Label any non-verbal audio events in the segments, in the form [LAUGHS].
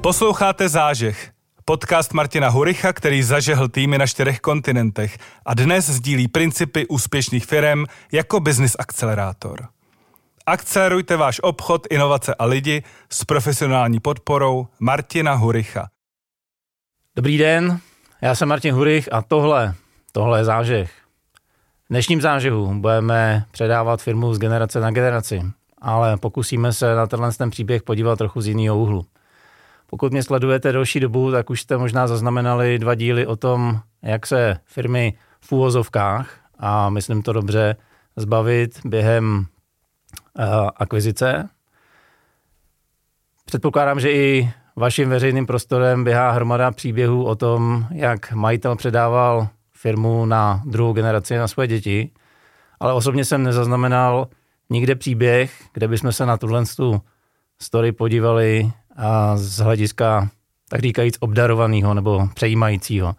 Posloucháte Zážeh, podcast Martina Huricha, který zažehl týmy na čtyřech kontinentech a dnes sdílí principy úspěšných firm jako business akcelerátor. Akcelerujte váš obchod, inovace a lidi s profesionální podporou Martina Huricha. Dobrý den, já jsem Martin Hurich a tohle, tohle je zážeh. V dnešním zážehu budeme předávat firmu z generace na generaci, ale pokusíme se na tenhle ten příběh podívat trochu z jiného úhlu. Pokud mě sledujete delší dobu, tak už jste možná zaznamenali dva díly o tom, jak se firmy v úvozovkách, a myslím to dobře, zbavit během uh, akvizice. Předpokládám, že i vaším veřejným prostorem běhá hromada příběhů o tom, jak majitel předával firmu na druhou generaci, na svoje děti, ale osobně jsem nezaznamenal nikde příběh, kde bychom se na tuhle story podívali z hlediska, tak říkajíc, obdarovaného nebo přejímajícího.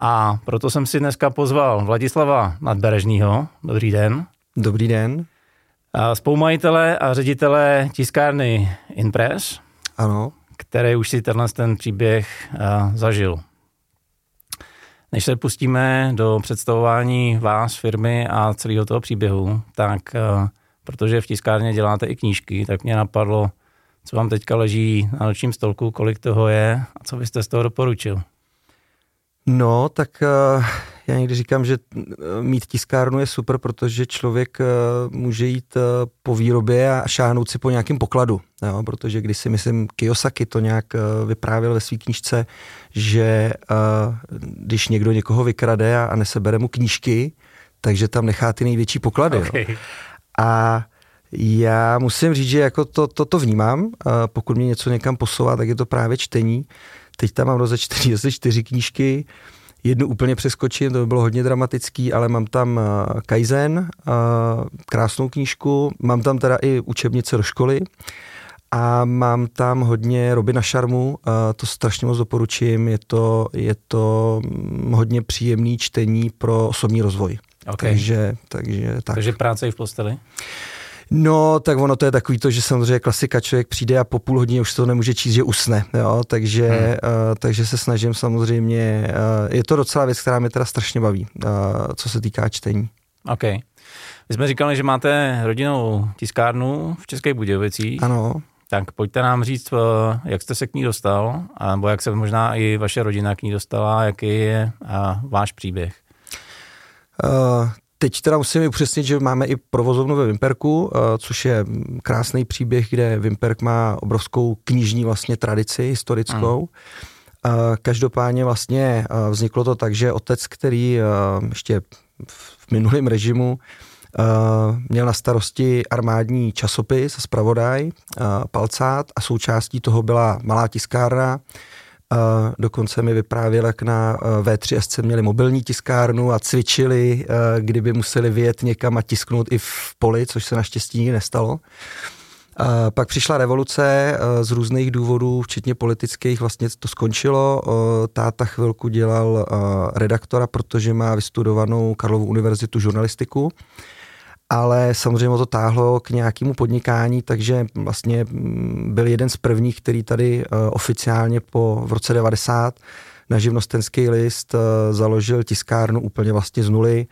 A proto jsem si dneska pozval Vladislava Nadberežního. Dobrý den. Dobrý den. A spoumajitele a ředitele tiskárny Impress. Ano. Který už si tenhle ten příběh zažil. Než se pustíme do představování vás, firmy a celého toho příběhu, tak protože v tiskárně děláte i knížky, tak mě napadlo, co vám teďka leží na nočním stolku, kolik toho je a co byste z toho doporučil? No, tak uh, já někdy říkám, že eh, mít tiskárnu je super, protože člověk uh, může jít uh, po výrobě a šáhnout si po nějakém pokladu. Jo? Protože když si myslím, Kiyosaki to nějak vyprávěl ve své knížce, že když někdo někoho vykrade a, a nesebere mu knížky, takže tam nechá ty největší poklady. Okay. Jo? A já musím říct, že jako to, to, to vnímám. Pokud mě něco někam posouvá, tak je to právě čtení. Teď tam mám rozečtený [LAUGHS] asi čtyři knížky. Jednu úplně přeskočím, to by bylo hodně dramatický, ale mám tam Kaizen, krásnou knížku, mám tam teda i učebnice do školy a mám tam hodně Robina Šarmu, to strašně moc doporučím, je to, je to mm, hodně příjemný čtení pro osobní rozvoj. Okay. Takže, takže, tak. takže práce i v posteli? No, tak ono to je takový to, že samozřejmě klasika, člověk přijde a po půl hodině už to nemůže číst, že usne, jo, takže, hmm. uh, takže se snažím samozřejmě, uh, je to docela věc, která mě teda strašně baví, uh, co se týká čtení. OK. My jsme říkali, že máte rodinnou tiskárnu v České Budějovicích. Ano. Tak pojďte nám říct, jak jste se k ní dostal, nebo jak se možná i vaše rodina k ní dostala, jaký je váš příběh. Uh, Teď teda musím upřesnit, že máme i provozovnu ve Vimperku, eh, což je krásný příběh, kde Vimperk má obrovskou knižní vlastně tradici historickou. Mm. Každopádně vlastně eh, vzniklo to tak, že otec, který ještě v minulém režimu měl na starosti armádní časopis a zpravodaj, palcát a součástí toho byla malá tiskárna, Dokonce mi vyprávěl, jak na uh, V3SC měli mobilní tiskárnu a cvičili, uh, kdyby museli vyjet někam a tisknout i v poli, což se naštěstí nikdy nestalo. Pak přišla revoluce uh, z různých důvodů, včetně politických, vlastně to skončilo. Táta chvilku dělal redaktora, protože má vystudovanou Karlovu univerzitu žurnalistiku ale samozřejmě to táhlo k nějakému podnikání, takže vlastně mm, byl jeden z prvních, který tady uh, oficiálně po v roce 90 na živnostenský list uh, založil tiskárnu úplně vlastně z nuly,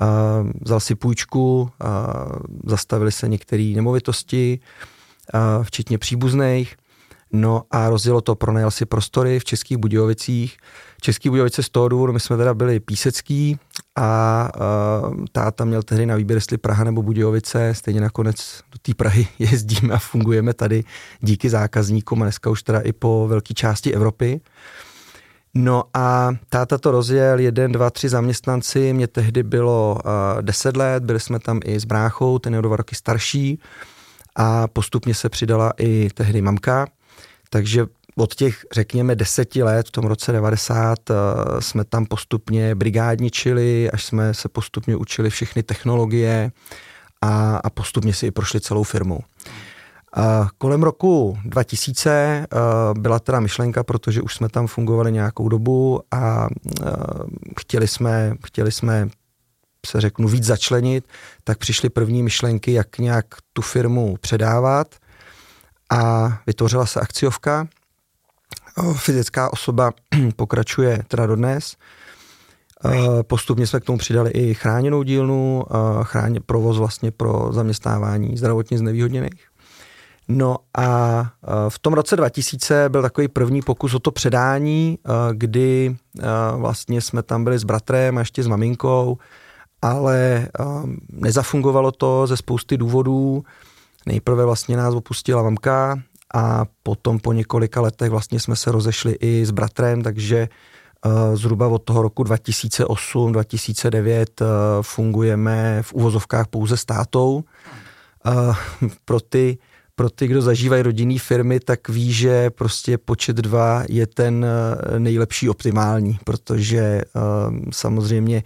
uh, vzal si půjčku, zastavili se některé nemovitosti, včetně příbuzných, no a rozjelo to, pronajal si prostory v Českých Budějovicích, Český Budějovice z toho důvodu, my jsme teda byli písecký a uh, táta měl tehdy na výběr, jestli Praha nebo Budějovice, stejně nakonec do té Prahy [LAUGHS] jezdíme a fungujeme tady díky zákazníkům a dneska už teda i po velké části Evropy. No a táta to rozjel, jeden, dva, tři zaměstnanci, mě tehdy bylo uh, deset let, byli jsme tam i s bráchou, ten je o dva roky starší. A postupně se přidala i tehdy mamka, takže od těch, řekněme, deseti let, v tom roce 90, uh, eh, jsme tam postupně brigádničili, až jsme se postupně učili všechny technologie a, a postupně si i prošli celou firmou. Uh, kolem roku 2000 uh, byla teda myšlenka, protože už jsme tam fungovali nějakou dobu a chtěli jsme, chtěli jsme se řeknu víc začlenit, tak přišly první myšlenky, jak nějak tu firmu předávat a vytvořila se akciovka, fyzická osoba [CLEARS THROAT] pokračuje teda dodnes. Postupně jsme k tomu přidali i chráněnou dílnu, chráně, provoz vlastně pro zaměstnávání zdravotně znevýhodněných. No a v tom roce 2000 byl takový první pokus o to předání, kdy vlastně jsme tam byli s bratrem a ještě s maminkou, ale nezafungovalo to ze spousty důvodů. Nejprve vlastně nás opustila mamka a potom po několika letech vlastně jsme se rozešli i s bratrem, takže zhruba od toho roku 2008-2009 fungujeme v uvozovkách pouze s tátou. Pro ty pro ty, kdo zažívají rodinné firmy, tak ví, že prostě počet dva je ten eh, nejlepší optimální, protože samozřejmě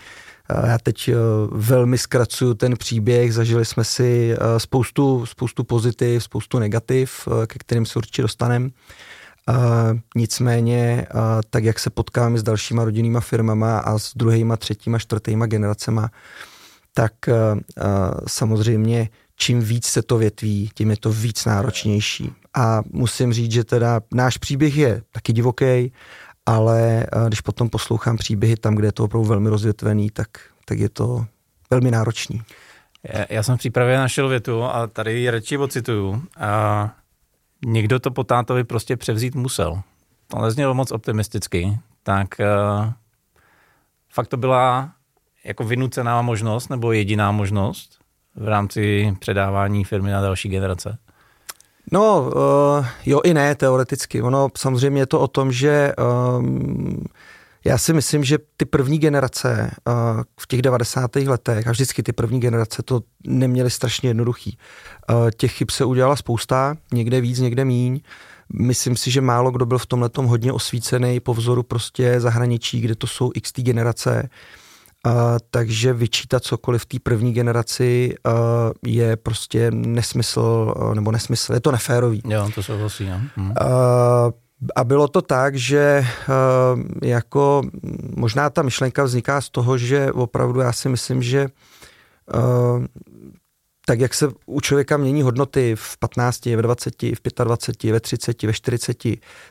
já teď uh, velmi zkracuju ten příběh, zažili jsme si spoustu, spoustu pozitiv, spoustu negativ, ke kterým se určitě dostaneme. Uh, nicméně, uh, tak jak se potkáme s dalšíma rodinnýma firmama a s druhýma, třetíma, čtvrtýma generacema, tak uh, samozřejmě čím víc se to větví, tím je to víc náročnější. A musím říct, že teda náš příběh je taky divoký, ale eh, když potom poslouchám příběhy tam, kde je to opravdu velmi rozvětvený, tak, tak je to velmi náročný. Já jsem v přípravě našel větu a tady ji radši ocituju. A někdo to po tátovi prostě převzít musel. To neznělo moc optimisticky, tak uh, fakt to byla jako vynucená možnost nebo jediná možnost v rámci předávání firmy na další generace? No, uh, jo i ne, teoreticky. Ono samozřejmě je to o tom, že um, já si myslím, že ty první generace uh, v těch 90. letech, a vždycky ty první generace to neměly strašně jednoduchý. Uh, těch chyb se udělala spousta, někde víc, někde míň. Myslím si, že málo kdo byl v tomhle hodně osvícený po vzoru prostě zahraničí, kde to jsou x generace. Uh, a, takže vyčítat cokoliv v té první generaci a, je prostě nesmysl, a, nebo nesmysl, je to neférový. Jo, to souhlasí, jo. Hm. A, a bylo to tak, že jako možná ta myšlenka vzniká z toho, že opravdu já si myslím, že tak jak se u člověka mění hodnoty v 15, ve 20, v 25, ve 30, ve 40,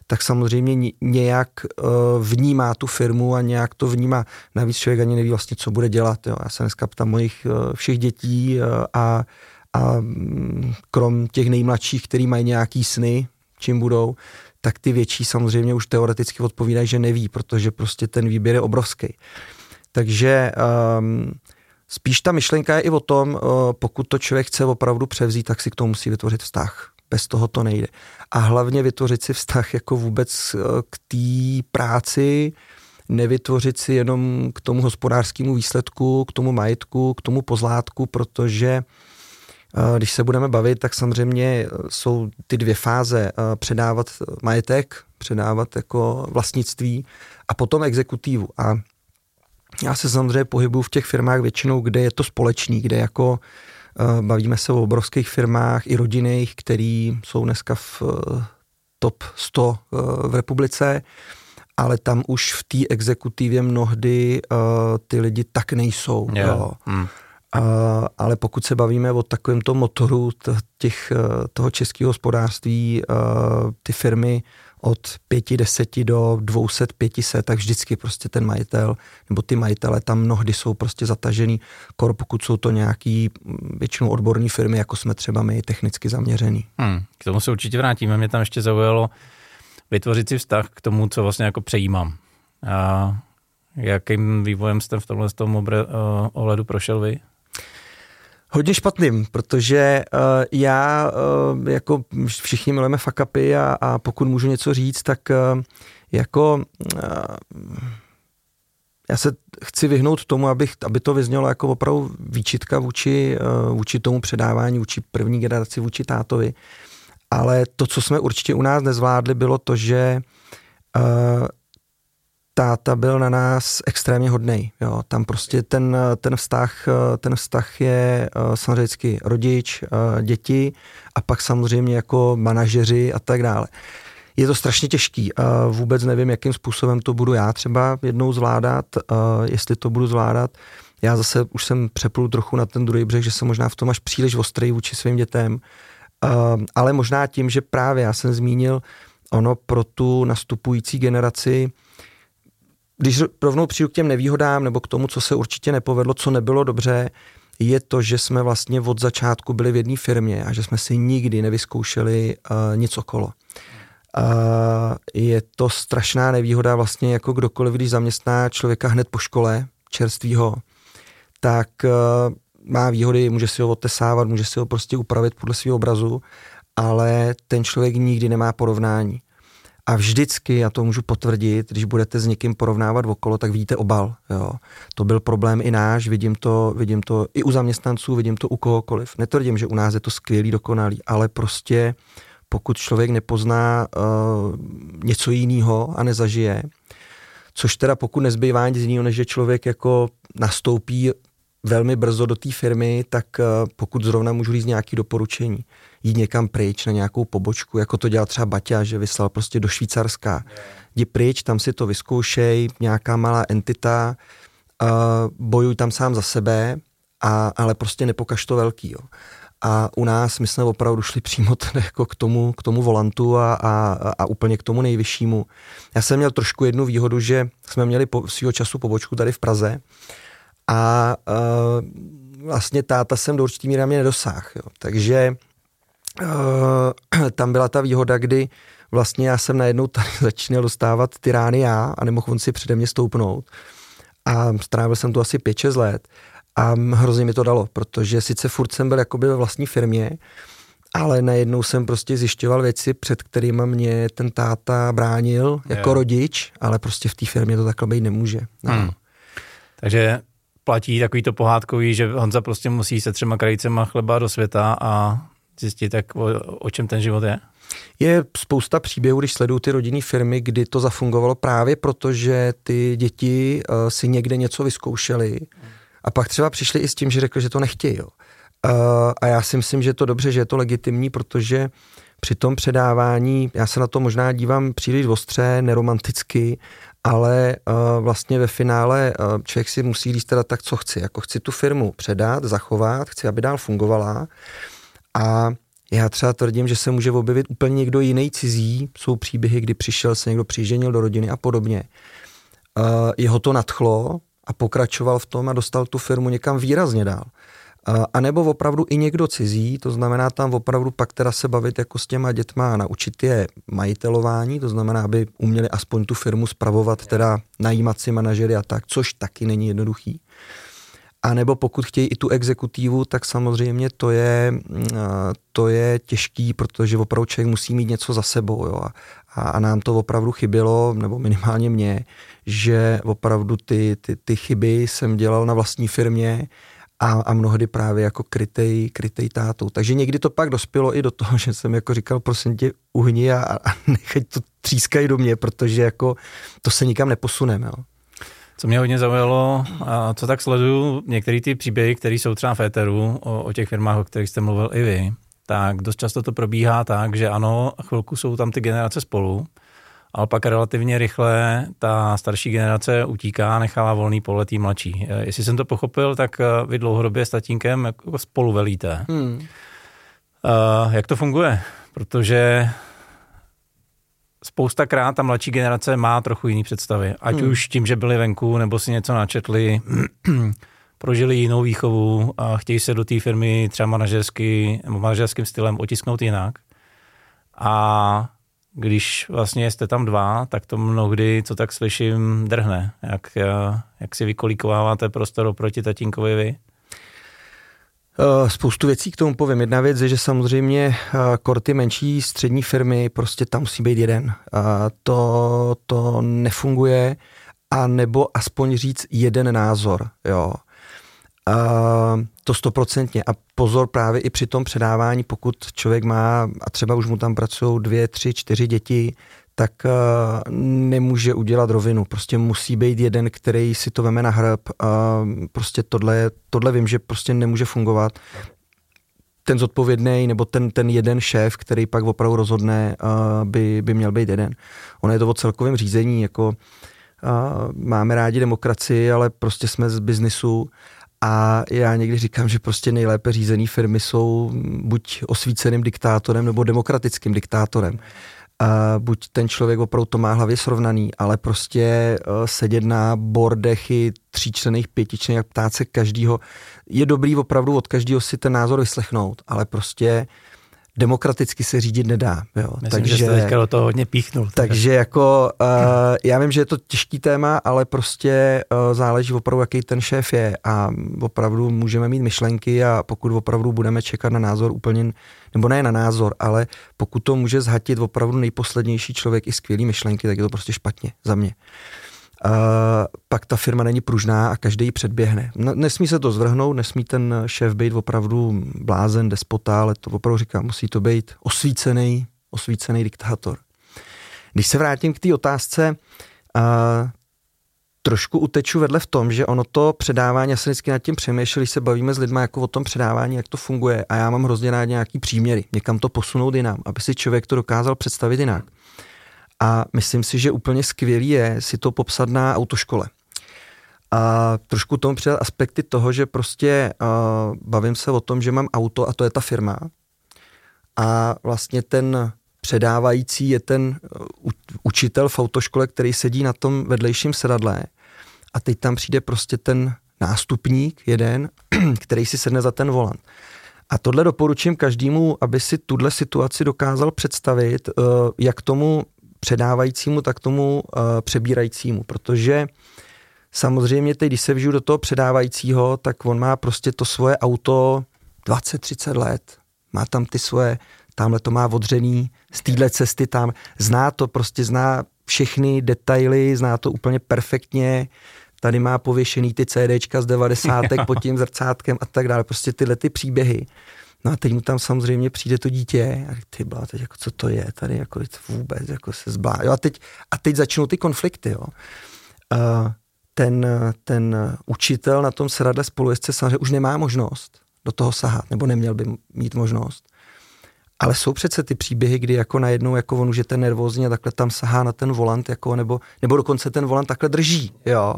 tak samozřejmě nějak uh, vnímá tu firmu a nějak to vnímá. Navíc člověk ani neví vlastně, co bude dělat. Jo. Já se dneska ptám mojich uh, všech dětí uh, a, a mm, krom těch nejmladších, který mají nějaký sny, čím budou, tak ty větší samozřejmě už teoreticky odpovídají, že neví, protože prostě ten výběr je obrovský. Takže um, Spíš ta myšlenka je i o tom, eh, pokud to člověk chce opravdu převzít, tak si k tomu musí vytvořit vztah. Bez toho to nejde. A hlavně vytvořit si vztah jako vůbec eh, k té práci, nevytvořit si jenom k tomu hospodářskému výsledku, k tomu majetku, k tomu pozlátku, protože eh, když se budeme bavit, tak samozřejmě jsou ty dvě fáze. Předávat majetek, předávat jako vlastnictví a potom exekutivu. A já se samozřejmě pohybuju v těch firmách většinou, kde je to společný, kde jako uh, bavíme se o obrovských firmách i rodinných, který jsou dneska v uh, top 100 uh, eh, v republice, ale tam už v té exekutivě mnohdy uh, ty lidi tak nejsou. Yeah. Jo. Hmm. Uh, ale pokud se bavíme o takovémto motoru těch, toho českého hospodářství, uh, ty firmy od 5, do 200, 500, tak vždycky prostě ten majitel nebo ty majitele tam mnohdy jsou prostě zatažený, kor pokud jsou to nějaký mm, většinou odborní firmy, jako jsme třeba my technicky zaměřený. Hmm, k tomu se určitě vrátíme. Mě tam ještě zaujalo vytvořit si vztah k tomu, co vlastně jako přejímám. A jakým vývojem jste v tomhle tom uh, ohledu prošel vy? Hodně špatným, protože uh, já, uh, jako všichni milujeme fakapy a, a pokud můžu něco říct, tak uh, jako uh, já se chci vyhnout tomu, abych, aby to vyznělo jako opravdu výčitka vůči, uh, vůči tomu předávání, vůči první generaci, vůči tátovi. Ale to, co jsme určitě u nás nezvládli, bylo to, že uh, táta byl na nás extrémně hodný. Jo. Tam prostě ten, ten, vztah, ten vztah je eh, samozřejmě rodič, eh, děti a pak samozřejmě jako manažeři a tak dále. Je to strašně těžký. Vůbec nevím, jakým způsobem to budu já třeba jednou zvládat, eh, jestli to budu zvládat. Já zase už jsem přeplul trochu na ten druhý břeh, že jsem možná v tom až příliš ostrý vůči svým dětem, ale možná tím, že právě já jsem zmínil ono pro tu nastupující generaci, když rovnou přijdu k těm nevýhodám nebo k tomu, co se určitě nepovedlo, co nebylo dobře, je to, že jsme vlastně od začátku byli v jedné firmě a že jsme si nikdy nevyzkoušeli uh, nic okolo. Uh, je to strašná nevýhoda vlastně jako kdokoliv, když zaměstná člověka hned po škole, čerstvýho, tak uh, má výhody, může si ho otesávat, může si ho prostě upravit podle svého obrazu, ale ten člověk nikdy nemá porovnání. A vždycky, já to můžu potvrdit, když budete s někým porovnávat okolo, tak vidíte obal. Jo. To byl problém i náš, vidím to, vidím to i u zaměstnanců, vidím to u kohokoliv. Netvrdím, že u nás je to skvělý, dokonalý, ale prostě pokud člověk nepozná uh, něco jiného a nezažije, což teda pokud nezbývá nic jiného, než že člověk jako nastoupí velmi brzo do té firmy, tak uh, pokud zrovna můžu říct nějaké doporučení, jít někam pryč na nějakou pobočku, jako to dělal třeba Baťa, že vyslal prostě do Švýcarska. Jdi pryč, tam si to vyzkoušej, nějaká malá entita, uh, bojuj tam sám za sebe, a, ale prostě nepokaž to velký. Jo. A u nás my jsme opravdu šli [LAUGHS] přímo jako k tomu, k tomu volantu a, a, a úplně k tomu nejvyššímu. Já jsem měl trošku jednu výhodu, že jsme měli po, svýho času pobočku tady v Praze a uh, vlastně táta jsem do určitý míry mě nedosáhl. Jo. Takže uh, [CLEARS THROAT] tam byla ta výhoda, kdy vlastně já jsem najednou tady [LAUGHS] začínal dostávat ty rány já a nemohl on si přede mě stoupnout. A strávil jsem tu asi 5-6 let a hrozně mi to dalo, protože sice furt jsem byl jakoby ve vlastní firmě, ale najednou jsem prostě zjišťoval věci, před kterými mě ten táta bránil jako jo. rodič, ale prostě v té firmě to takhle být nemůže. No. Hmm. Takže platí takový to pohádkový, že Honza prostě musí se třema krajícema chleba do světa a zjistit, tak o, o čem ten život je? Je spousta příběhů, když sleduju ty rodinné firmy, kdy to zafungovalo právě proto, že ty děti uh, si někde něco vyzkoušely a pak třeba přišli i s tím, že řekli, že to nechtějí. Uh, a já si myslím, že je to dobře, že je to legitimní, protože při tom předávání, já se na to možná dívám příliš ostře, neromanticky, ale uh, vlastně ve finále uh, člověk si musí říct teda tak, co chci. Jako chci tu firmu předat, zachovat, chci, aby dál fungovala a já třeba tvrdím, že se může objevit úplně někdo jiný cizí. Jsou příběhy, kdy přišel se někdo přiženil do rodiny a podobně. Uh, jeho to nadchlo a pokračoval v tom a dostal tu firmu někam výrazně dál. A nebo opravdu i někdo cizí, to znamená tam opravdu pak teda se bavit jako s těma dětma a naučit je majitelování, to znamená, aby uměli aspoň tu firmu spravovat, teda najímat si manažery a tak, což taky není jednoduchý. A nebo pokud chtějí i tu exekutivu, tak samozřejmě to je, mm, to je těžký, protože opravdu člověk musí mít něco za sebou. Jo. A, a nám to opravdu chybělo, nebo minimálně mě, že opravdu ty, ty, ty chyby jsem dělal na vlastní firmě a, a mnohdy právě jako krytej, krytej tátou. Takže někdy to pak dospělo i do toho, [LAUGHS] že jsem jako říkal, prosím tě, uhni a, a nechaj to třískají do mě, protože jako to se nikam neposuneme. Jo. Co mě hodně zaujalo, a co tak sleduju, některé ty příběhy, které jsou třeba v éteru, o, o těch firmách, o kterých jste mluvil i vy, tak dost často to probíhá tak, že ano, chvilku jsou tam ty generace spolu, ale pak relativně rychle ta starší generace utíká, nechává volný pole tý mladší. E, jestli jsem to pochopil, tak e, vy dlouhodobě s tatínkem jako spolu velíte. Hmm. Uh, jak to funguje? Protože spoustakrát ta mladší generace má trochu jiný představy. Ať hmm. už tím, že byli venku, nebo si něco načetli, [CLEARS THROAT] prožili jinou výchovu a chtějí se do té firmy třeba manažersky, nebo manažerským stylem otisknout jinak. A když vlastně jste tam dva, tak to mnohdy, co tak slyším, drhne. Jak, jak si vykolíkováváte prostor oproti tatínkovi vy? Eh, spoustu věcí k tomu povím. Jedna věc je, že samozřejmě eh, korty menší střední firmy, prostě tam musí být jeden. To, to nefunguje, a nebo aspoň říct jeden názor. Jo. A to stoprocentně. A pozor právě i při tom předávání, pokud člověk má, a třeba už mu tam pracují dvě, tři, čtyři děti, tak uh, nemůže udělat rovinu. Prostě musí být jeden, který si to veme na hrb. Uh, prostě tohle, tohle vím, že prostě nemůže fungovat. Ten zodpovědný nebo ten, ten jeden šéf, který pak opravdu rozhodne, uh, by, by měl být jeden. Ono je to o celkovém řízení, jako uh, máme rádi demokracii, ale prostě jsme z biznisu a já někdy říkám, že prostě nejlépe řízené firmy jsou buď osvíceným diktátorem nebo demokratickým diktátorem. Uh, buď ten člověk opravdu to má hlavě srovnaný, ale prostě uh, sedět na bordechy tříčlených, pětičlených a ptát se každýho. Je dobrý opravdu od každého si ten názor vyslechnout, ale prostě demokraticky se řídit nedá. Jo. Myslím, takže, že jste teďka do toho hodně píchnul. Takže jako, uh, já vím, že je to těžký téma, ale prostě uh, záleží opravdu, jaký ten šéf je a opravdu můžeme mít myšlenky a pokud opravdu budeme čekat na názor úplně, nebo ne na názor, ale pokud to může zhatit opravdu nejposlednější člověk i skvělý myšlenky, tak je to prostě špatně za mě. Uh, pak ta firma není pružná a každý ji předběhne. Nesmí se to zvrhnout, nesmí ten šéf být opravdu blázen, despota, ale to opravdu říkám, musí to být osvícený, osvícený diktátor. Když se vrátím k té otázce, uh, trošku uteču vedle v tom, že ono to předávání, já se vždycky nad tím přemýšlel, když se bavíme s lidmi jako o tom předávání, jak to funguje a já mám hrozně rád nějaký příměry, někam to posunout jinam, aby si člověk to dokázal představit jinak. A myslím si, že úplně skvělý je si to popsat na autoškole. A trošku tomu přidat aspekty toho, že prostě uh, bavím se o tom, že mám auto a to je ta firma. A vlastně ten předávající je ten uh, učitel v autoškole, který sedí na tom vedlejším sedadle a teď tam přijde prostě ten nástupník jeden, [CLEARS THROAT] který si sedne za ten volant. A tohle doporučím každému, aby si tuhle situaci dokázal představit, uh, jak tomu předávajícímu, tak tomu uh, přebírajícímu, protože samozřejmě teď, když se vžiju do toho předávajícího, tak on má prostě to svoje auto 20-30 let, má tam ty svoje, tamhle to má odřený, z téhle cesty tam, zná to, prostě zná všechny detaily, zná to úplně perfektně, tady má pověšený ty CDčka z 90. [LAUGHS] pod tím zrcátkem a tak dále, prostě tyhle ty příběhy No a teď mu tam samozřejmě přijde to dítě a ty byla teď jako co to je tady, jako vůbec, jako se zblá. Jo, a, teď, a teď začnou ty konflikty, jo. Uh, ten, ten učitel na tom sedadle spolujezdce samozřejmě už nemá možnost do toho sahat, nebo neměl by mít možnost. Ale jsou přece ty příběhy, kdy jako najednou jako on už je ten nervózní a takhle tam sahá na ten volant, jako, nebo, nebo dokonce ten volant takhle drží, jo.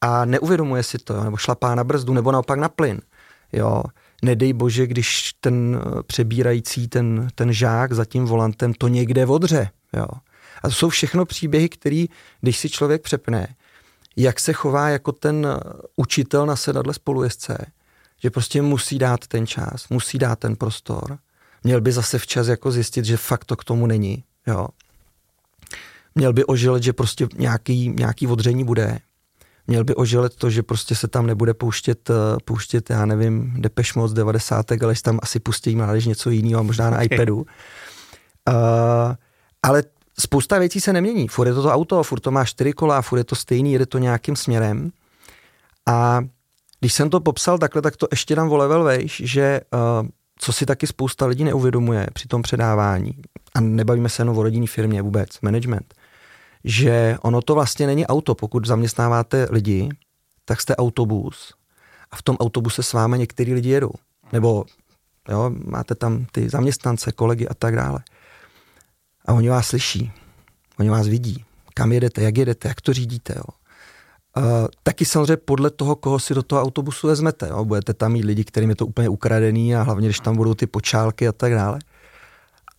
A neuvědomuje si to, nebo šlapá na brzdu, nebo naopak na plyn, jo nedej bože, když ten eh, přebírající, ten, ten žák za tím volantem to někde odře. Jo. A to jsou všechno příběhy, které, když si člověk přepne, jak se chová jako ten eh, učitel na sedadle spolujezdce, že prostě musí dát ten čas, musí dát ten prostor. Měl by zase včas jako zjistit, že fakt to k tomu není. Jo. Měl by ožilet, že prostě nějaký, nějaký odření bude měl by oželet to, že prostě se tam nebude pouštět, eh, pouštět já nevím, Depeche Mode z 90. ale tam asi pustí mládež něco jiného, možná na okay. iPadu. Uh, ale spousta věcí se nemění. Furt je to to auto, furt to má čtyři kola, furt je to stejný, jede to nějakým směrem. A když jsem to popsal takhle, tak to ještě dám o level vejš, že uh, co si taky spousta lidí neuvědomuje při tom předávání, a nebavíme se jenom o rodinné firmě vůbec, management, že ono to vlastně není auto. Pokud zaměstnáváte lidi, tak jste autobus a v tom autobuse s vámi některý lidi jedou. Nebo jo, máte tam ty zaměstnance, kolegy a tak dále. A oni vás slyší, oni vás vidí, kam jedete, jak jedete, jak to řídíte. Jo. Uh, taky samozřejmě podle toho, koho si do toho autobusu vezmete. Jo. Budete tam mít lidi, kterým je to úplně ukradený a hlavně, když tam budou ty počálky a tak dále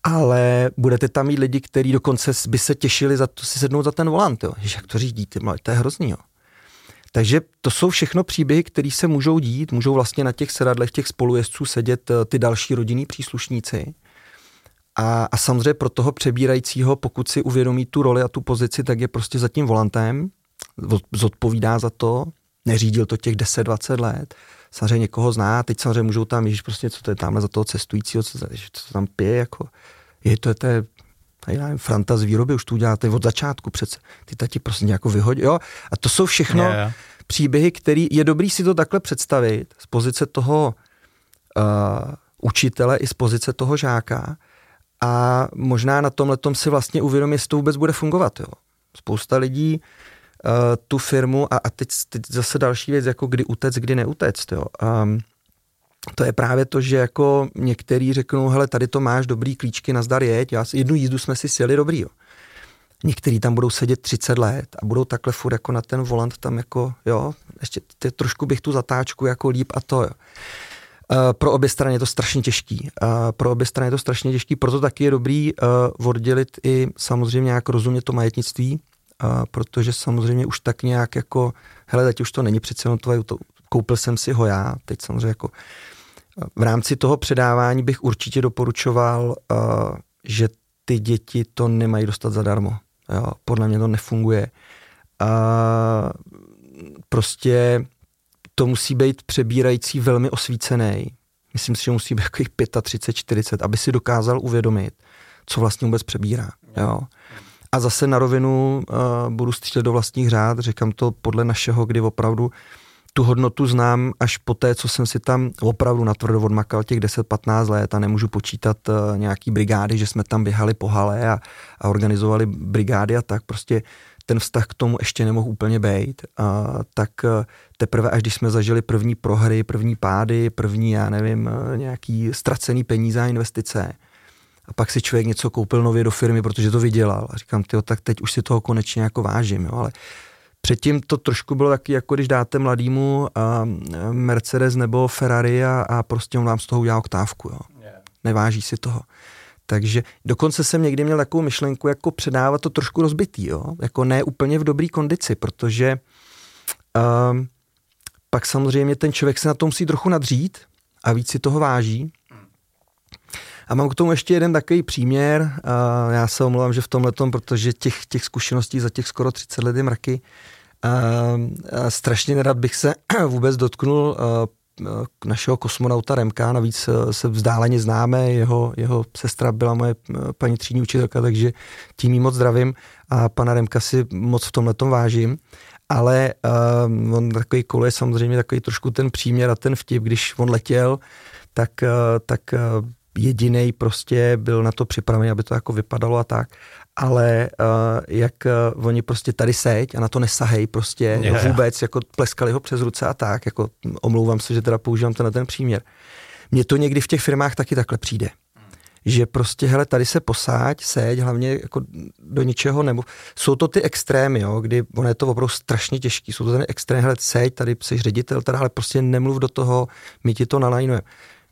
ale budete tam mít lidi, kteří dokonce by se těšili za to si sednout za ten volant, jo. Jak to řídíte, to je hrozný, jo. Takže to jsou všechno příběhy, které se můžou dít, můžou vlastně na těch sedadlech těch spolujezdců sedět eh, ty další rodinní příslušníci. A, a samozřejmě pro toho přebírajícího, pokud si uvědomí tu roli a tu pozici, tak je prostě za tím volantem, zodpovídá za to, neřídil to těch 10-20 let, samozřejmě někoho zná, teď samozřejmě můžou tam, ježiš, prostě co to je tamhle za toho cestujícího, co, co to tam pije, jako, je to, to je, já nevím, Franta z výroby, už tu uděláte od začátku přece, ty tati prostě nějak vyhodí, jo, a to jsou všechno yeah, yeah. příběhy, který je dobrý si to takhle představit z pozice toho uh, učitele i z pozice toho žáka a možná na tomhle si vlastně uvědomit, jestli to vůbec bude fungovat, jo. Spousta lidí tu firmu a, a teď, teď zase další věc, jako kdy utec, kdy neutec. Jo. Um, to je právě to, že jako některý řeknou, hele, tady to máš, dobrý klíčky, nazdar jeď, já, jednu jízdu jsme si sjeli dobrý, jo. Některý tam budou sedět 30 let a budou takhle furt jako na ten volant tam jako, jo, ještě ty, trošku bych tu zatáčku jako líp a to, jo. pro obě strany je to strašně těžký. Uh, pro obě strany je to strašně těžký, proto taky je dobrý uh, oddělit i samozřejmě nějak rozumět to majetnictví, uh, protože samozřejmě už tak nějak jako, hele, teď už to není přece jenom tvoje, to, koupil jsem si ho já, teď samozřejmě jako v rámci toho předávání bych určitě doporučoval, uh, že ty děti to nemají dostat zadarmo. Jo, podle mě to nefunguje. A prostě to musí být přebírající velmi osvícený. Myslím si, že musí být takových 35, 40, aby si dokázal uvědomit, co vlastně vůbec přebírá. Jo. A zase na rovinu uh, budu střílet do vlastních řád, říkám to podle našeho, kdy opravdu tu hodnotu znám až po té, co jsem si tam opravdu natvrdo odmakal těch 10-15 let a nemůžu počítat uh, nějaký brigády, že jsme tam běhali po hale a, a organizovali brigády a tak. Prostě ten vztah k tomu ještě nemohl úplně být. A, tak uh, teprve, až když jsme zažili první prohry, první pády, první, já nevím, nějaký ztracený peníze a investice, a pak si člověk něco koupil nově do firmy, protože to vydělal. A říkám, tyjo, tak teď už si toho konečně jako vážím, jo, ale Předtím to trošku bylo taky, jako když dáte mladýmu uh, Mercedes nebo Ferrari a, a prostě on vám z toho udělá oktávku. Jo. Yeah. Neváží si toho. Takže dokonce jsem někdy měl takovou myšlenku, jako předávat to trošku rozbitý, jo? jako ne úplně v dobré kondici, protože uh, pak samozřejmě ten člověk se na to musí trochu nadřít a víc si toho váží. A mám k tomu ještě jeden takový příměr. Uh, já se omlouvám, že v tomhle protože těch, těch zkušeností za těch skoro 30 let je mraky. Uh, uh, strašně nerad bych se [CLEARS THROAT] vůbec dotknul našeho kosmonauta Remka, navíc se vzdáleně známe, jeho, jeho sestra byla moje paní třídní učitelka, takže tím jí moc zdravím a pana Remka si moc v tomhle vážím ale uh, on takový kolo je samozřejmě takový trošku ten příměr a ten vtip, když on letěl, tak, uh, tak uh, jediný prostě byl na to připravený, aby to jako vypadalo a tak, ale uh, jak uh, oni prostě tady seď a na to nesahej prostě yeah. vůbec, jako pleskali ho přes ruce a tak, jako omlouvám se, že teda používám ten ten příměr. Mně to někdy v těch firmách taky takhle přijde. Že prostě, hele, tady se posáď, seď, hlavně jako do ničeho, nebo jsou to ty extrémy, jo, kdy ono je to opravdu strašně těžký, jsou to ten extrém, hele, seď, tady jsi ředitel, teda, ale prostě nemluv do toho, my ti to nalajnujeme.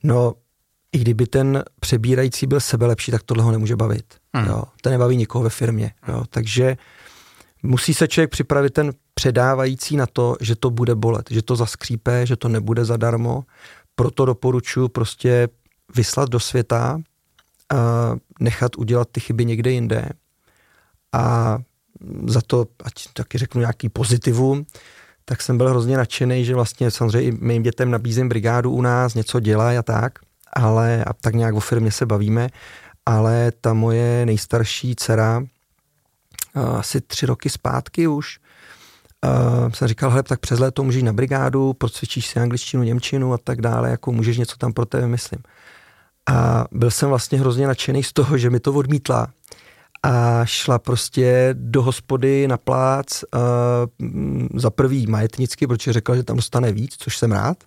No, i kdyby ten přebírající byl sebelepší, tak tohle ho nemůže bavit. Hmm. Jo. To nebaví nikoho ve firmě. Jo. Takže musí se člověk připravit ten předávající na to, že to bude bolet, že to zaskřípe, že to nebude zadarmo. Proto doporučuji prostě vyslat do světa, a nechat udělat ty chyby někde jinde a za to, ať taky řeknu nějaký pozitivum, tak jsem byl hrozně nadšený, že vlastně samozřejmě i mým dětem nabízím brigádu u nás, něco dělají a tak ale a tak nějak o firmě se bavíme, ale ta moje nejstarší dcera, asi tři roky zpátky už, uh, jsem říkal, hele, tak přes léto můžeš na brigádu, procvičíš si angličtinu, němčinu a tak dále, jako můžeš něco tam pro tebe, myslím. A byl jsem vlastně hrozně nadšený z toho, že mi to odmítla a šla prostě do hospody na plác uh, za prvý majetnicky, protože řekla, že tam dostane víc, což jsem rád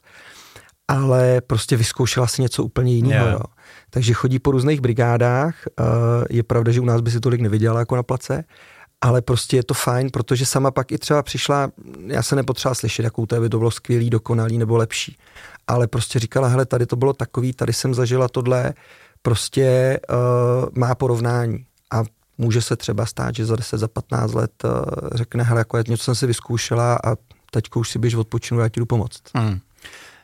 ale prostě vyzkoušela si něco úplně jiného. Yeah. Jo. Takže chodí po různých brigádách, uh, je pravda, že u nás by si tolik neviděla jako na place, ale prostě je to fajn, protože sama pak i třeba přišla, já se nepotřeba slyšet, jakou to by to bylo skvělý, dokonalý nebo lepší, ale prostě říkala, hele, tady to bylo takový, tady jsem zažila tohle, prostě uh, má porovnání a může se třeba stát, že za 10, za 15 let uh, řekne, hele, jako něco jsem si vyzkoušela a teďko už si běž odpočinu, já ti jdu pomoct. Hmm.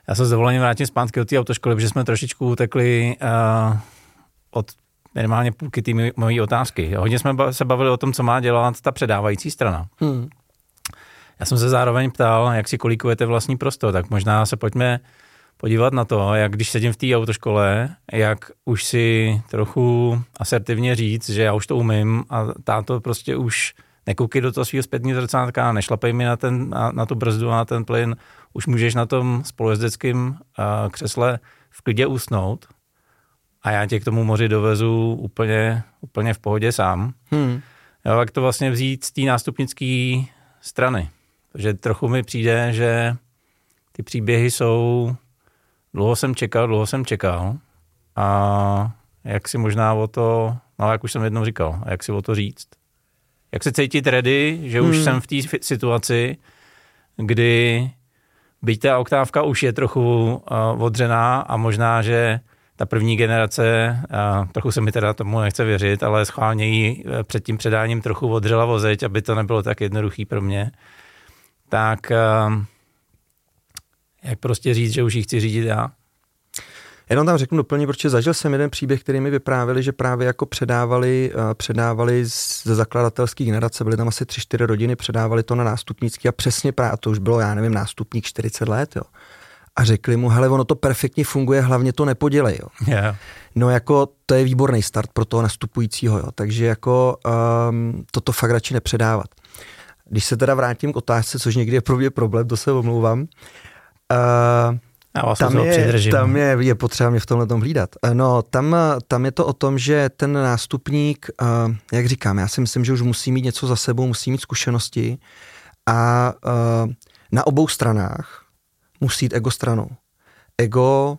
Já se s dovolením vrátím zpátky od té autoškoly, protože jsme trošičku utekli uh, od minimálně půlky té mojí otázky. Hodně jsme se bavili o tom, co má dělat ta předávající strana. Hmm. Já jsem se zároveň ptal, jak si kolíkujete vlastní prostor, tak možná se pojďme podívat na to, jak když sedím v té autoškole, jak už si trochu asertivně říct, že já už to umím a táto prostě už nekoukej do toho svého zpětního zrcátka, nešlapej mi na, ten, na, na tu brzdu a na ten plyn, už můžeš na tom spolujezdeckém uh, křesle v klidě usnout a já tě k tomu moři dovezu úplně, úplně v pohodě sám. Hmm. Jo, jak to vlastně vzít z té nástupnické strany. Takže trochu mi přijde, že ty příběhy jsou, dlouho jsem čekal, dlouho jsem čekal a jak si možná o to, no jak už jsem jednou říkal, a jak si o to říct. Jak se cítit ready, že už hmm. jsem v té situaci, kdy byť ta oktávka už je trochu uh, odřená a možná, že ta první generace, uh, trochu se mi teda tomu nechce věřit, ale schválně ji uh, před tím předáním trochu odřela vozeď, aby to nebylo tak jednoduchý pro mě, tak uh, jak prostě říct, že už ji chci řídit já. Jenom tam řeknu doplně, protože zažil jsem jeden příběh, který mi vyprávěli, že právě jako předávali, uh, předávali ze zakladatelské generace, byly tam asi tři, čtyři rodiny, předávali to na nástupnický a přesně právě, to už bylo, já nevím, nástupník 40 let, jo. A řekli mu, hele, ono to perfektně funguje, hlavně to nepodělej, jo. Yeah. No jako to je výborný start pro toho nastupujícího, jo. Takže jako um, toto fakt radši nepředávat. Když se teda vrátím k otázce, což někdy je pro mě problém, to se omlouvám, uh, tam, je, tam je, je potřeba mě v tomhle tom hlídat. Eh, no, tam, tam je to o tom, že ten nástupník, uh, jak říkám, já si myslím, že už musí mít něco za sebou, musí mít zkušenosti a na obou stranách musí jít ego stranou. Ego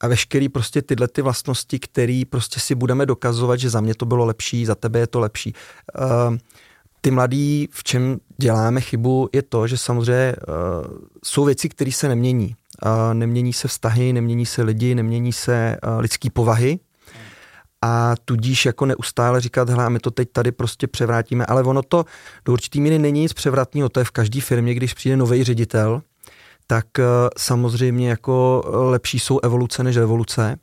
a veškerý prostě tyhle ty vlastnosti, které prostě si budeme dokazovat, že za mě to bylo lepší, za tebe je to lepší. Uh, ty mladí, v čem děláme chybu, je to, že samozřejmě uh, jsou věci, které se nemění. Nemění se vztahy, nemění se lidi, nemění se lidský povahy. A tudíž jako neustále říkat, hele, my to teď tady prostě převrátíme, ale ono to do určitý míry není nic převratného, to je v každé firmě, když přijde nový ředitel, tak uh, samozřejmě jako lepší jsou evoluce než revoluce.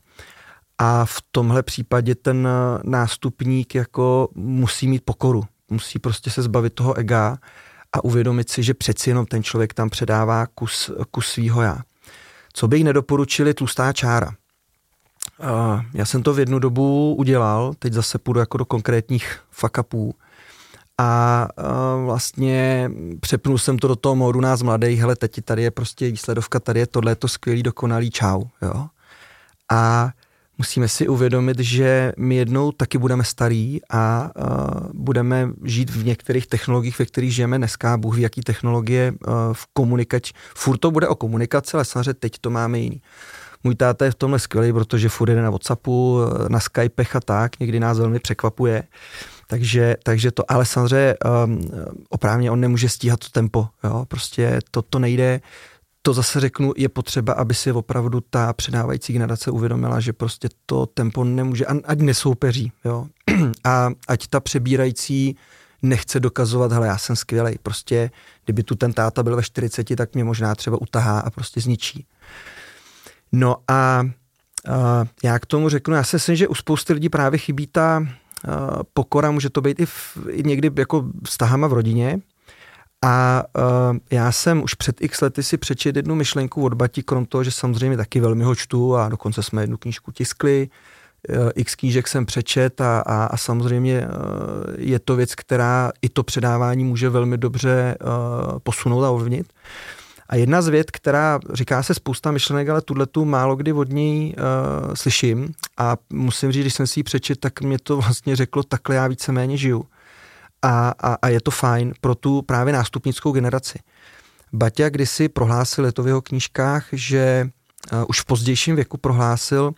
A v tomhle případě ten nástupník jako musí mít pokoru musí prostě se zbavit toho ega a uvědomit si, že přeci jenom ten člověk tam předává kus, kus svýho já. Co bych nedoporučil je tlustá čára. Já jsem to v jednu dobu udělal, teď zase půjdu jako do konkrétních fakapů a vlastně přepnul jsem to do toho módu nás mladých, hele, teď tady je prostě výsledovka, tady je tohle, to skvělý, dokonalý čau, jo. A musíme si uvědomit, že my jednou taky budeme starí a uh, budeme žít v některých technologiích, ve kterých žijeme dneska. Bůh ví, jaký technologie uh, v komunikaci. Furt to bude o komunikaci, ale samozřejmě teď to máme jiný. Můj táta je v tomhle skvělý, protože furt jde na Whatsappu, na Skypech a tak, někdy nás velmi překvapuje. Takže, takže to, ale samozřejmě um, oprávně on nemůže stíhat to tempo, jo, prostě to, to nejde, to zase řeknu, je potřeba, aby si opravdu ta předávající generace uvědomila, že prostě to tempo nemůže, ať nesoupeří, jo. [CLEARS THROAT] A ať ta přebírající nechce dokazovat, hele, já jsem skvělý. Prostě, kdyby tu ten táta byl ve 40, tak mě možná třeba utahá a prostě zničí. No a, a já k tomu řeknu, já se myslím, že u spousty lidí právě chybí ta pokora, může to být i, v, i někdy jako vztahama v rodině, a uh, já jsem už před x lety si přečet jednu myšlenku od Bati, krom toho, že samozřejmě taky velmi ho čtu a dokonce jsme jednu knížku tiskli. Uh, x knížek jsem přečet a, a, a samozřejmě uh, je to věc, která i to předávání může velmi dobře uh, posunout a ovlivnit. A jedna z věd, která říká se spousta myšlenek, ale tuhle tu málo kdy od ní uh, slyším a musím říct, když jsem si ji přečet, tak mě to vlastně řeklo, takhle já víceméně žiju a, a, a je to fajn pro tu právě nástupnickou generaci. Baťa kdysi prohlásil, to v jeho knížkách, že uh, už v pozdějším věku prohlásil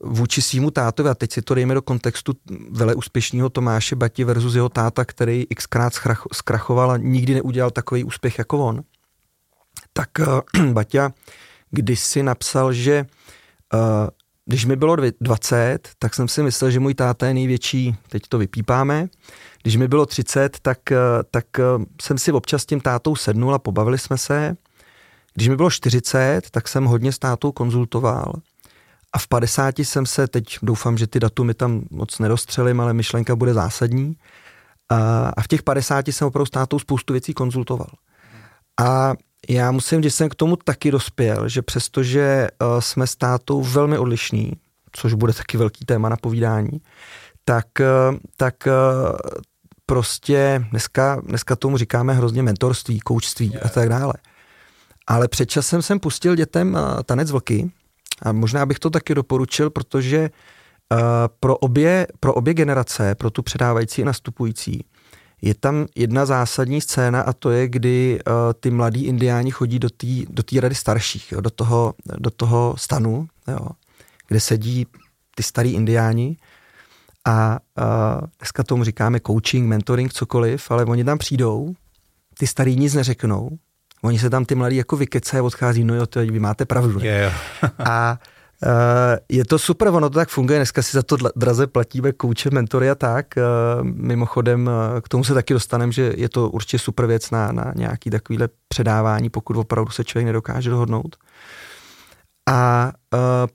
vůči svýmu tátovi, a teď si to dejme do kontextu vele úspěšného Tomáše Bati versus jeho táta, který xkrát zkrachoval a nikdy neudělal takový úspěch jako on. Tak uh, [CLEARS THROAT] Baťa kdysi napsal, že uh, když mi bylo 20, tak jsem si myslel, že můj táta je největší, teď to vypípáme, když mi bylo 30, tak, eh, tak eh, jsem si občas s tím tátou sednul a pobavili jsme se. Když mi bylo 40, tak jsem hodně s tátou konzultoval. A v 50 jsem se, teď doufám, že ty datumy tam moc nedostřelím, ale myšlenka bude zásadní. A, a v těch 50 jsem opravdu s tátou spoustu věcí konzultoval. A já musím, že jsem k tomu taky dospěl, že přestože uh, jsme s tátou velmi odlišní, což bude taky velký téma na povídání, tak, uh, tak uh, prostě dneska, dneska tomu říkáme hrozně mentorství, koučství a tak dále. Ale před časem jsem pustil dětem tanec vlky a možná bych to taky doporučil, protože pro obě, pro obě generace, pro tu předávající a nastupující, je tam jedna zásadní scéna a to je, kdy uh, ty mladí indiáni chodí do té do tý rady starších, jo, do, toho, do toho stanu, jo, kde sedí ty starý indiáni a uh, dneska tomu říkáme coaching, mentoring, cokoliv, ale oni tam přijdou, ty starý nic neřeknou Oni se tam ty mladí jako vykecají, odchází, no jo, to vy máte pravdu. Ne? Jo. a uh, [LAUGHS] je to super, ono to tak funguje, dneska si za to draze platíme kouče, mentory a tak. Uh, mimochodem, uh, k tomu se taky dostaneme, že je to určitě super věc na, na nějaký takovýhle předávání, pokud opravdu se člověk nedokáže dohodnout. A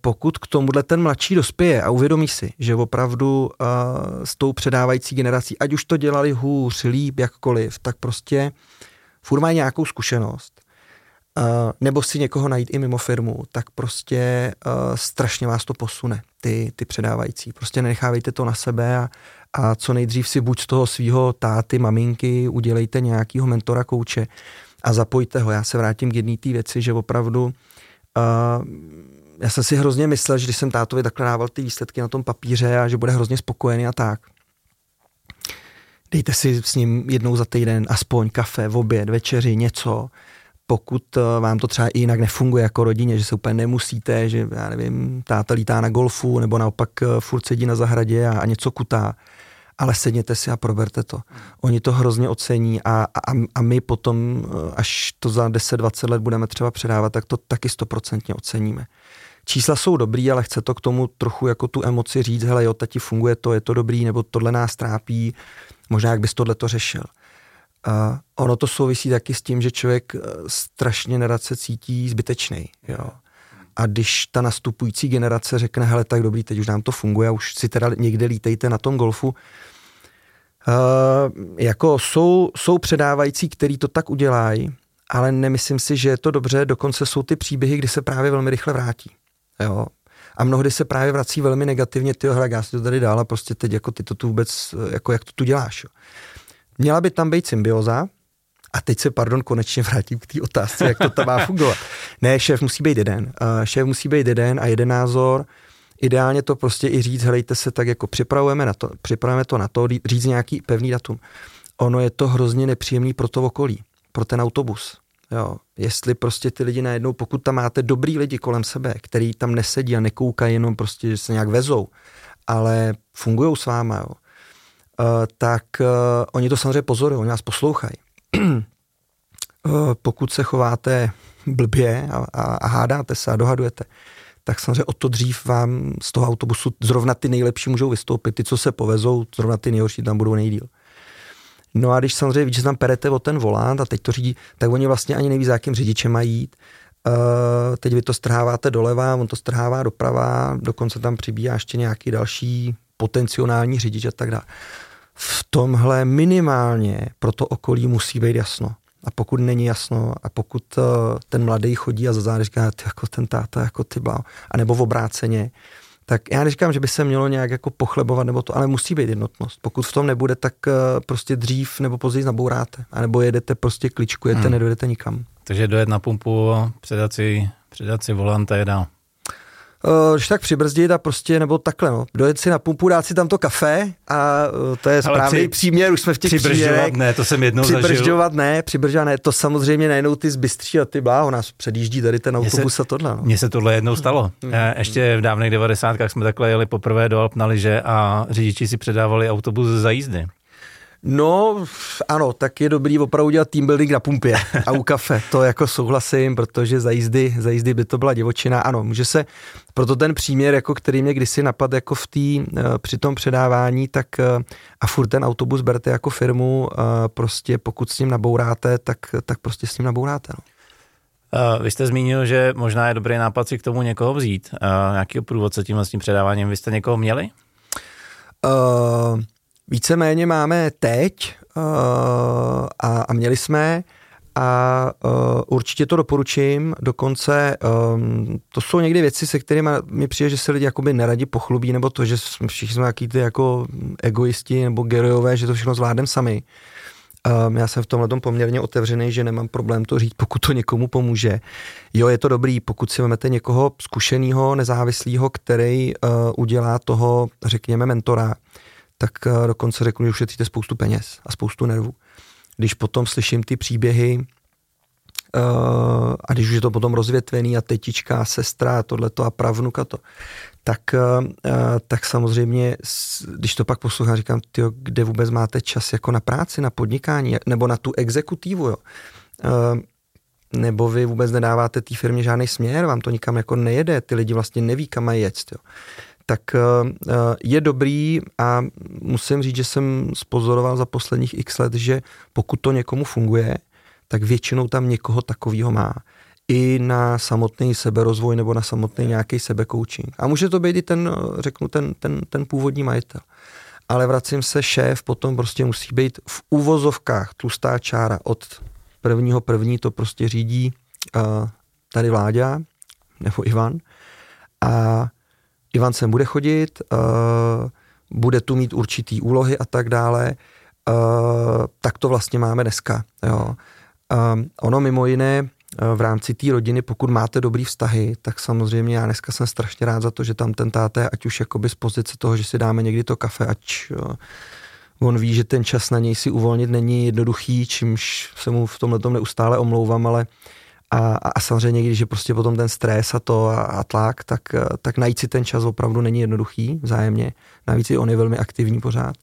pokud k tomuhle ten mladší dospěje a uvědomí si, že opravdu s tou předávající generací, ať už to dělali hůř, líp, jakkoliv, tak prostě furt mají nějakou zkušenost, uh, nebo si někoho najít i mimo firmu, tak prostě uh, strašně vás to posune, ty, ty předávající. Prostě nenechávejte to na sebe a, a co nejdřív si buď z toho svého táty, maminky udělejte nějakého mentora, kouče a zapojte ho. Já se vrátím k jedné té věci, že opravdu Uh, já jsem si hrozně myslel, že když jsem tátovi takhle dával ty výsledky na tom papíře a že bude hrozně spokojený a tak. Dejte si s ním jednou za týden aspoň kafe, oběd, večeři, něco. Pokud vám to třeba i jinak nefunguje jako rodině, že se úplně nemusíte, že já nevím, táta lítá na golfu nebo naopak furt sedí na zahradě a, a něco kutá, ale sedněte si a proberte to. Oni to hrozně ocení a, a, a my potom, eh, až to za 10-20 let budeme třeba předávat, tak to taky stoprocentně oceníme. Čísla jsou dobrý, ale chce to k tomu trochu jako tu emoci říct, hele jo, tati funguje to, je to dobrý, nebo tohle nás trápí, možná jak bys tohle to řešil. Uh, ono to souvisí taky s tím, že člověk eh, strašně nerad se cítí zbytečný. Jo. A když ta nastupující generace řekne, hele, tak dobrý, teď už nám to funguje, už si teda někde lítejte na tom golfu, uh, jako jsou, jsou předávající, který to tak udělají, ale nemyslím si, že je to dobře, dokonce jsou ty příběhy, kdy se právě velmi rychle vrátí. Jo. A mnohdy se právě vrací velmi negativně, ty hele, já si to tady dál a prostě teď jako ty to tu vůbec, jako jak to tu děláš. Jo. Měla by tam být symbioza, a teď se, pardon, konečně vrátím k té otázce, jak to tam má fungovat. [LAUGHS] Ne, šéf musí být jeden. Uh, šéf musí být jeden a jeden názor. Ideálně to prostě i říct, helejte se, tak jako připravujeme, na to, připravujeme to na to, říct nějaký pevný datum. Ono je to hrozně nepříjemný pro to okolí, pro ten autobus. Jo, jestli prostě ty lidi najednou, pokud tam máte dobrý lidi kolem sebe, který tam nesedí a nekoukají jenom prostě, že se nějak vezou, ale fungují s váma, jo, tak uh, oni to samozřejmě pozorují, oni vás poslouchají. Eh, pokud se chováte blbě a, a, a hádáte se a dohadujete, tak samozřejmě o to dřív vám z toho autobusu zrovna ty nejlepší můžou vystoupit. Ty, co se povezou, zrovna ty nejhorší tam budou nejdíl. No a když samozřejmě víš, že tam perete o ten volant a teď to řídí, tak oni vlastně ani neví, za jakým řidičem mají jít. Uh, teď vy to strháváte doleva, on to strhává doprava, dokonce tam přibíhá ještě nějaký další potenciální řidič a tak dále v tomhle minimálně pro to okolí musí být jasno. A pokud není jasno a pokud uh, ten mladý chodí a za zády říká, ty jako ten táta, jako ty bláho, a nebo v obráceně, tak já neříkám, že by se mělo nějak jako pochlebovat nebo to, ale musí být jednotnost. Pokud v tom nebude, tak uh, prostě dřív nebo později nabouráte. A nebo jedete prostě kličkujete, hmm. nedojedete nikam. Takže dojet na pumpu, předat si, předat si volant a dál. Uh, když tak přibrzdit a prostě, nebo takhle, no, dojet si na pumpu, dát si tam to kafe a uh, to je správný při, příměr, už jsme v těch Přibržďovat ne, to jsem jednou Přibržďovat ne, přibržďovat ne, to samozřejmě najednou ty zbystří a ty bláho, nás předjíždí tady ten autobus se, a tohle. No. Mně se tohle jednou stalo. Hmm. Ještě v dávných devadesátkách jsme takhle jeli poprvé do Alp na liže a řidiči si předávali autobus za jízdy. No, ano, tak je dobrý opravdu dělat team building na pumpě a u kafe. To jako souhlasím, protože za jízdy, za jízdy by to byla divočina. Ano, může se, proto ten příměr, jako který mě kdysi napadl jako v tý, eh, při tom předávání, tak eh, a furt ten autobus berte jako firmu, eh, prostě pokud s ním nabouráte, tak, tak prostě s ním nabouráte. No. Vy jste zmínil, že možná je dobrý nápad si k tomu někoho vzít, nějakého průvodce tím vlastním předáváním. Vy jste někoho měli? Uh, víceméně máme teď uh, a, a měli jsme a uh, určitě to doporučím, dokonce um, to jsou někdy věci, se kterými mi přijde, že se lidi jakoby neradi pochlubí, nebo to, že jsme všichni jsme jaký ty jako egoisti nebo gerojové, že to všechno zvládneme sami. Um, já jsem v tomhle tom poměrně otevřený, že nemám problém to říct, pokud to někomu pomůže. Jo, je to dobrý, pokud si vezmete někoho zkušeného, nezávislého, který uh, udělá toho, řekněme, mentora, tak eh, dokonce řeknu, že ušetříte spoustu peněz a spoustu nervů. Když potom slyším ty příběhy uh, a když už je to potom rozvětvený a tetička, sestra, tohleto a pravnuka to, tak, uh, tak samozřejmě, když to pak poslouchám, říkám, tyjo, kde vůbec máte čas jako na práci, na podnikání, nebo na tu exekutivu, jo. Nebo vy vůbec nedáváte té firmě žádný směr, vám to nikam jako nejede, ty lidi vlastně neví, kam mají jet. Jo. Tak uh, je dobrý a musím říct, že jsem spozoroval za posledních x let, že pokud to někomu funguje, tak většinou tam někoho takového má i na samotný seberozvoj nebo na samotný nějaký sebekoučing. A může to být i ten, řeknu, ten, ten, ten původní majitel. Ale vracím se, šéf potom prostě musí být v úvozovkách tlustá čára od prvního první to prostě řídí uh, tady Vláďa nebo Ivan a Ivan sem bude chodit, uh, bude tu mít určitý úlohy a tak dále, uh, tak to vlastně máme dneska. Jo. Uh, ono mimo jiné v rámci té rodiny, pokud máte dobrý vztahy, tak samozřejmě já dneska jsem strašně rád za to, že tam ten táta, ať už jakoby z pozice toho, že si dáme někdy to kafe, ať on ví, že ten čas na něj si uvolnit není jednoduchý, čímž se mu v tomhle tom neustále omlouvám, ale a, a samozřejmě, když je prostě potom ten stres a to a, a tlak, tak, tak najít si ten čas opravdu není jednoduchý vzájemně. Navíc i on je velmi aktivní pořád.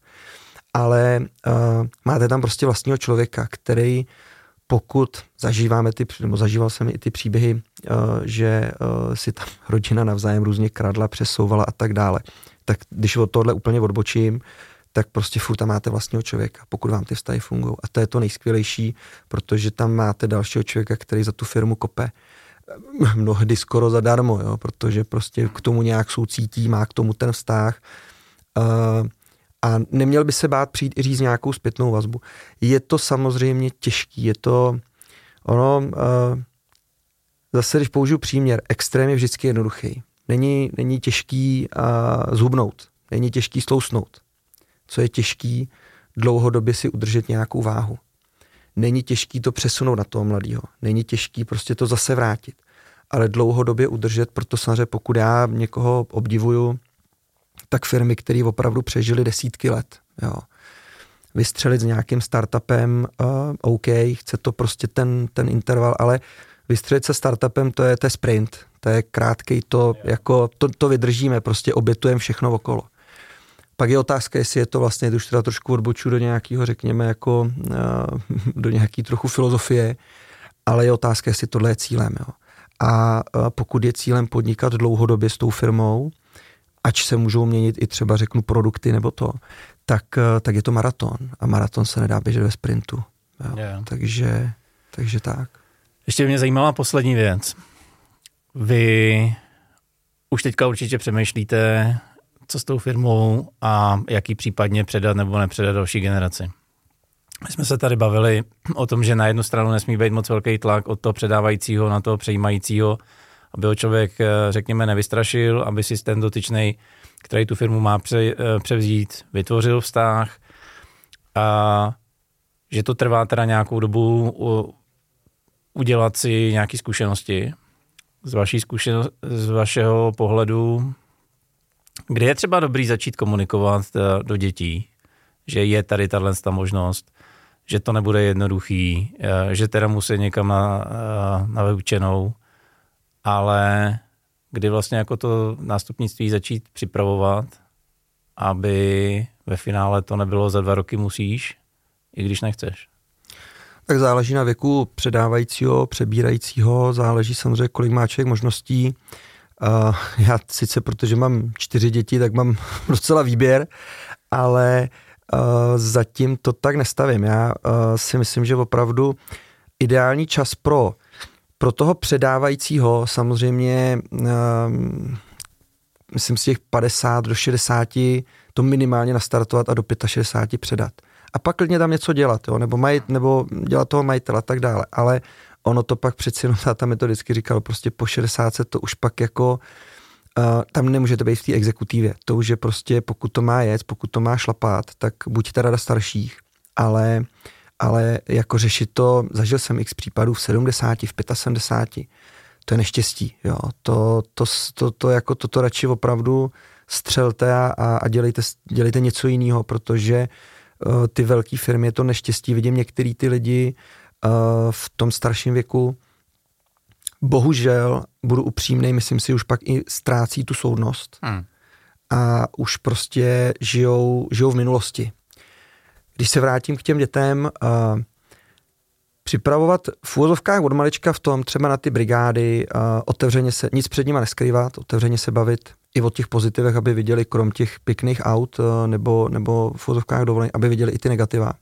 Ale uh, máte tam prostě vlastního člověka, který pokud zažíváme ty, nebo zažíval jsem i ty příběhy, uh, že uh, si tam [LAUGHS] rodina navzájem různě kradla, přesouvala a tak dále, tak když od tohle úplně odbočím, tak prostě furt tam máte vlastního člověka, pokud vám ty vztahy fungují. A to je to nejskvělejší, protože tam máte dalšího člověka, který za tu firmu kope [LAUGHS] mnohdy skoro zadarmo, jo, protože prostě k tomu nějak soucítí, má k tomu ten vztah. Uh, a neměl by se bát přijít i říct nějakou zpětnou vazbu. Je to samozřejmě těžký, je to, ono, uh, zase když použiju příměr, extrém je vždycky jednoduchý. Není, není těžký uh, zhubnout, není těžký slousnout. Co je těžký, dlouhodobě si udržet nějakou váhu. Není těžký to přesunout na toho mladého. Není těžký prostě to zase vrátit. Ale dlouhodobě udržet, proto samozřejmě pokud já někoho obdivuju, tak firmy, které opravdu přežily desítky let. Jo. Vystřelit s nějakým startupem, uh, OK, chce to prostě ten, ten interval, ale vystřelit se startupem, to je, to je sprint, to je krátký, to, jako, to, to vydržíme, prostě obětujeme všechno okolo. Pak je otázka, jestli je to vlastně, už teda trošku odboču do nějakého, řekněme, jako uh, do nějaký trochu filozofie, ale je otázka, jestli tohle je cílem. Jo. A pokud je cílem podnikat dlouhodobě s tou firmou, ač se můžou měnit i třeba řeknu produkty nebo to, tak, eh, tak je to maraton a maraton se nedá běžet ve sprintu. Jo. Yeah. Takže, takže tak. Ještě mě zajímala poslední věc. Vy už teďka určitě přemýšlíte, co s tou firmou a jaký případně předat nebo nepředat další generaci. My jsme se tady bavili o tom, že na jednu stranu nesmí být moc velký tlak od toho předávajícího na toho přejímajícího, aby ho člověk, eh, řekněme, nevystrašil, aby si ten dotyčný, který tu firmu má pře, eh, převzít, vytvořil vztah a že to trvá teda nějakou dobu udělat si nějaké zkušenosti. Z, vaší zkušenost, z vašeho pohledu, kdy je třeba dobrý začít komunikovat eh, do dětí, že je tady tahle možnost, že to nebude jednoduchý, že teda musí někam na, na vyučenou, ale kdy vlastně jako to nástupnictví začít připravovat, aby ve finále to nebylo za dva roky musíš, i když nechceš. Tak záleží na věku předávajícího, přebírajícího, záleží samozřejmě, kolik má člověk možností. Uh, já sice, protože mám čtyři děti, tak mám [LAUGHS] docela výběr, ale uh, zatím to tak nestavím. Já uh, si myslím, že opravdu ideální čas pro pro toho předávajícího samozřejmě um, myslím si těch 50 do 60 to minimálně nastartovat a do 65 předat. A pak klidně tam něco dělat, jo? nebo, majit, nebo dělat toho majitele a tak dále. Ale ono to pak přeci jenom [LAUGHS] táta mi to vždycky říkal, prostě po 60 to už pak jako uh, tam nemůžete být v té exekutivě. To už je prostě, pokud to má jet, pokud to má šlapat, tak buďte rada starších, ale ale jako řešit to, zažil jsem x případů v 70, v 75, to je neštěstí, jo, to, to, to, to jako toto radši opravdu střelte a, a dělejte, dělejte něco jiného, protože uh, ty velké firmy je to neštěstí, vidím některý ty lidi uh, v tom starším věku, bohužel, budu upřímný, myslím si, už pak i ztrácí tu soudnost hmm. a už prostě žijou, žijou v minulosti když se vrátím k těm dětem, uh, připravovat v úvozovkách od malička v tom, třeba na ty brigády, uh, otevřeně se, nic před nima neskrývat, otevřeně se bavit i o těch pozitivech, aby viděli krom těch pěkných aut uh, nebo, nebo v úvozovkách dovolení, aby viděli i ty negativa,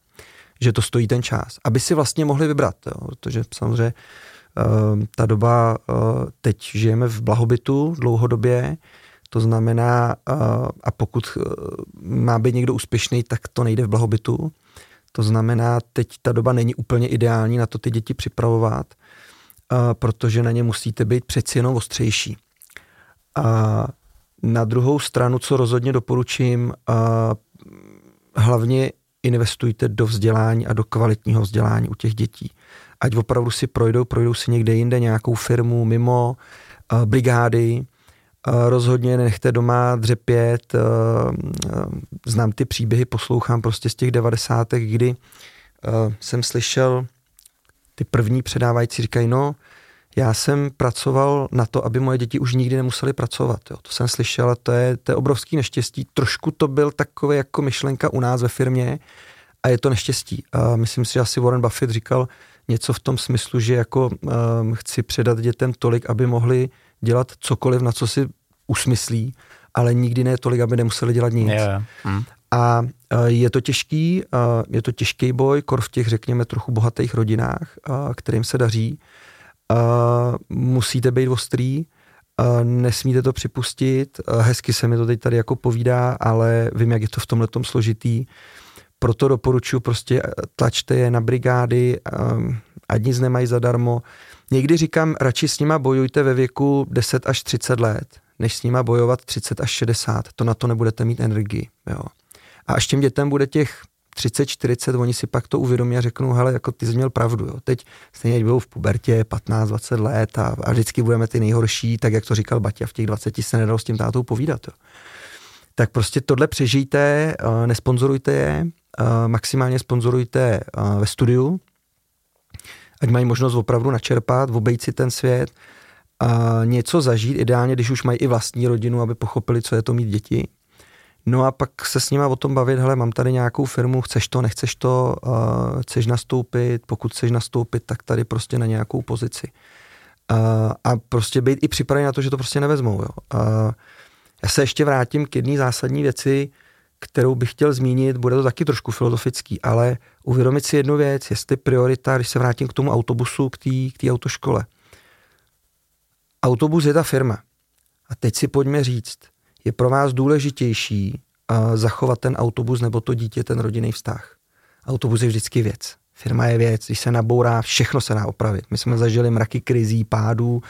že to stojí ten čas, aby si vlastně mohli vybrat, jo, protože samozřejmě uh, ta doba, uh, teď žijeme v blahobytu dlouhodobě, to znamená, uh, a pokud uh, má být někdo úspěšný, tak to nejde v blahobytu, to znamená, teď ta doba není úplně ideální na to ty děti připravovat, protože na ně musíte být přeci jenom ostřejší. A na druhou stranu, co rozhodně doporučím, hlavně investujte do vzdělání a do kvalitního vzdělání u těch dětí. Ať opravdu si projdou, projdou si někde jinde nějakou firmu mimo brigády, rozhodně nechte doma dřepět. Znám ty příběhy, poslouchám prostě z těch devadesátek, kdy jsem slyšel ty první předávající říkají, no, já jsem pracoval na to, aby moje děti už nikdy nemuseli pracovat. Jo. To jsem slyšel a to je, to je obrovský neštěstí. Trošku to byl takové jako myšlenka u nás ve firmě a je to neštěstí. A myslím si, že asi Warren Buffett říkal něco v tom smyslu, že jako um, chci předat dětem tolik, aby mohli dělat cokoliv, na co si usmyslí, ale nikdy ne tolik, aby nemuseli dělat nic. Yeah. Hmm. A je to těžký, je to těžký boj, kor v těch, řekněme, trochu bohatých rodinách, kterým se daří. Musíte být ostrý, nesmíte to připustit. Hezky se mi to teď tady jako povídá, ale vím, jak je to v tomhle složitý. Proto doporučuji prostě tlačte je na brigády, ať nic nemají zadarmo. Někdy říkám, radši s nima bojujte ve věku 10 až 30 let, než s nima bojovat 30 až 60. To na to nebudete mít energii. Jo. A až těm dětem bude těch 30, 40, oni si pak to uvědomí a řeknou, hele, jako ty jsi měl pravdu, jo. teď stejně budou v pubertě 15, 20 let a, a vždycky budeme ty nejhorší, tak jak to říkal Baťa, v těch 20 se nedalo s tím tátou povídat. Jo. Tak prostě tohle přežijte, nesponzorujte je, maximálně sponzorujte ve studiu, ať mají možnost opravdu načerpat, obejít si ten svět, a něco zažít, ideálně, když už mají i vlastní rodinu, aby pochopili, co je to mít děti. No a pak se s nima o tom bavit, hele, mám tady nějakou firmu, chceš to, nechceš to, uh, chceš nastoupit, pokud chceš nastoupit, tak tady prostě na nějakou pozici. Uh, a prostě být i připravený na to, že to prostě nevezmou. Jo. Uh, já se ještě vrátím k jedné zásadní věci, kterou bych chtěl zmínit, bude to taky trošku filozofický, ale uvědomit si jednu věc, jestli priorita, když se vrátím k tomu autobusu, k té autoškole. Autobus je ta firma. A teď si pojďme říct, je pro vás důležitější uh, zachovat ten autobus nebo to dítě, ten rodinný vztah. Autobus je vždycky věc. Firma je věc, když se nabourá, všechno se dá opravit. My jsme zažili mraky krizí, pádů,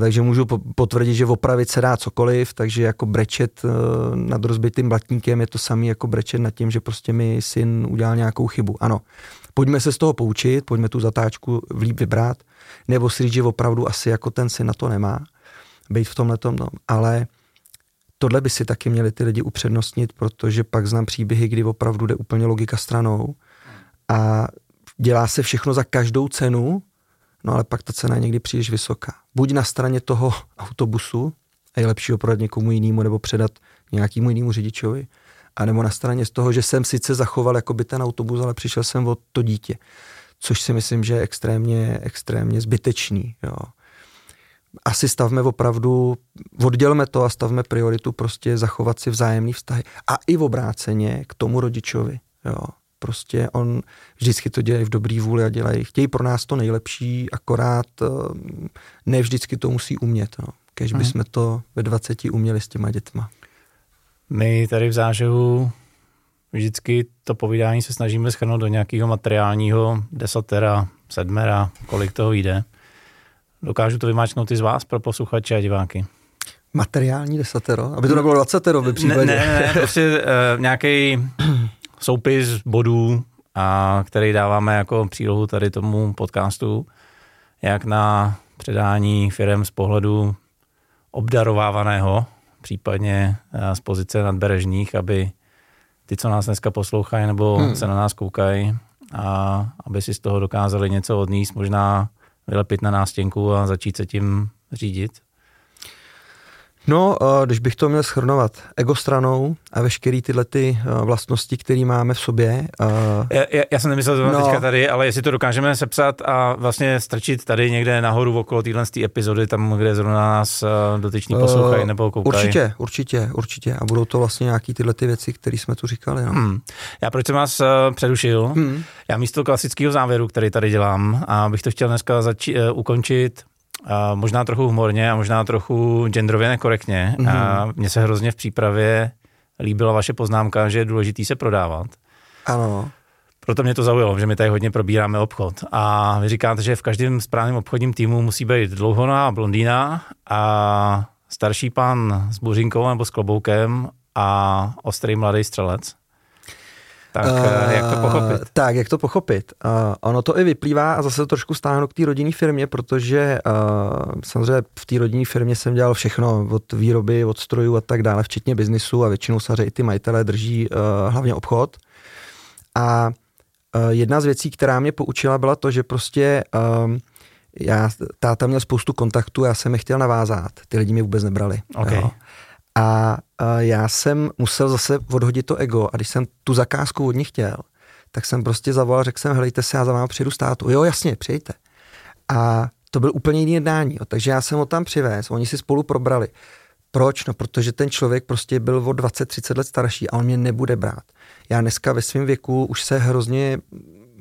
takže můžu potvrdit, že opravit se dá cokoliv, takže jako brečet uh, nad rozbitým blatníkem je to samý jako brečet nad tím, že prostě mi syn udělal nějakou chybu. Ano, pojďme se z toho poučit, pojďme tu zatáčku vlíp vybrat, nebo si říct, že opravdu asi jako ten syn na to nemá, být v tomhle tom, no. ale tohle by si taky měli ty lidi upřednostnit, protože pak znám příběhy, kdy opravdu jde úplně logika stranou a dělá se všechno za každou cenu, no ale pak ta cena je někdy příliš vysoká. Buď na straně toho autobusu, a je lepší ho prodat někomu jinému nebo předat nějakému jinému řidičovi, a nebo na straně z toho, že jsem sice zachoval jako by ten autobus, ale přišel jsem o to dítě, což si myslím, že je extrémně, extrémně zbytečný. Jo asi stavme opravdu, oddělme to a stavme prioritu prostě zachovat si vzájemný vztahy. A i v obráceně k tomu rodičovi. Jo. Prostě on vždycky to dělají v dobrý vůli a dělají, chtějí pro nás to nejlepší, akorát eh, ne vždycky to musí umět. No. Kež bychom mhm. to ve 20 uměli s těma dětma. My tady v zážehu vždycky to povídání se snažíme schrnout do nějakého materiálního desatera, sedmera, kolik toho jde. Dokážu to vymáčknout i z vás pro posluchače a diváky. Materiální desatero? Aby to nebylo 20 v případě. Ne, ne, ne, [LAUGHS] prostě uh, nějaký [CLEARS THROAT] soupis bodů, a který dáváme jako přílohu tady tomu podcastu, jak na předání firm z pohledu obdarovávaného, případně uh, z pozice nadberežních, aby ty, co nás dneska poslouchají nebo hmm. se na nás koukají, a aby si z toho dokázali něco odníst, možná vylepit na nástěnku a začít se tím řídit? No, eh, když bych to měl schrnovat ego stranou a veškerý tyhle ty eh, vlastnosti, které máme v sobě. Já, já, já jsem nemyslel to no. teďka tady, ale jestli to dokážeme sepsat a vlastně strčit tady někde nahoru okolo téhle epizody, tam, kde zrovna nás dotyční poslouchají nebo koukají. Určitě, určitě, určitě. A budou to vlastně nějaký tyhle ty věci, které jsme tu říkali. No. Hmm. Já proč jsem vás přerušil? Hmm. Já místo klasického závěru, který tady dělám, a bych to chtěl dneska zači- ukončit a možná trochu humorně a možná trochu genderově nekorektně. Mm-hmm. A mně se hrozně v přípravě líbila vaše poznámka, že je důležitý se prodávat. Ano. Proto mě to zaujalo, že my tady hodně probíráme obchod. A vy říkáte, že v každém správném obchodním týmu musí být dlouhoná blondýna a starší pan s buřinkou nebo s kloboukem a ostrý mladý střelec. Tak uh, jak to pochopit? Tak, jak to pochopit? Uh, ono to i vyplývá a zase to trošku stáhnu k té rodinné firmě, protože uh, samozřejmě v té rodinné firmě jsem dělal všechno, od výroby, od strojů a tak dále, včetně biznisu a většinou samozřejmě i ty majitelé drží uh, hlavně obchod. A uh, jedna z věcí, která mě poučila, byla to, že prostě uh, já, táta měl spoustu kontaktů, já jsem je chtěl navázat, ty lidi mě vůbec nebrali. Okay. Jo. A, já jsem musel zase odhodit to ego a když jsem tu zakázku od nich chtěl, tak jsem prostě zavolal, řekl jsem, helejte se, já za vámi přijedu státu. Jo, jasně, přijďte. A to byl úplně jiný jednání. Jo. Takže já jsem ho tam přivez, oni si spolu probrali. Proč? No, protože ten člověk prostě byl o 20-30 let starší a on mě nebude brát. Já dneska ve svém věku už se hrozně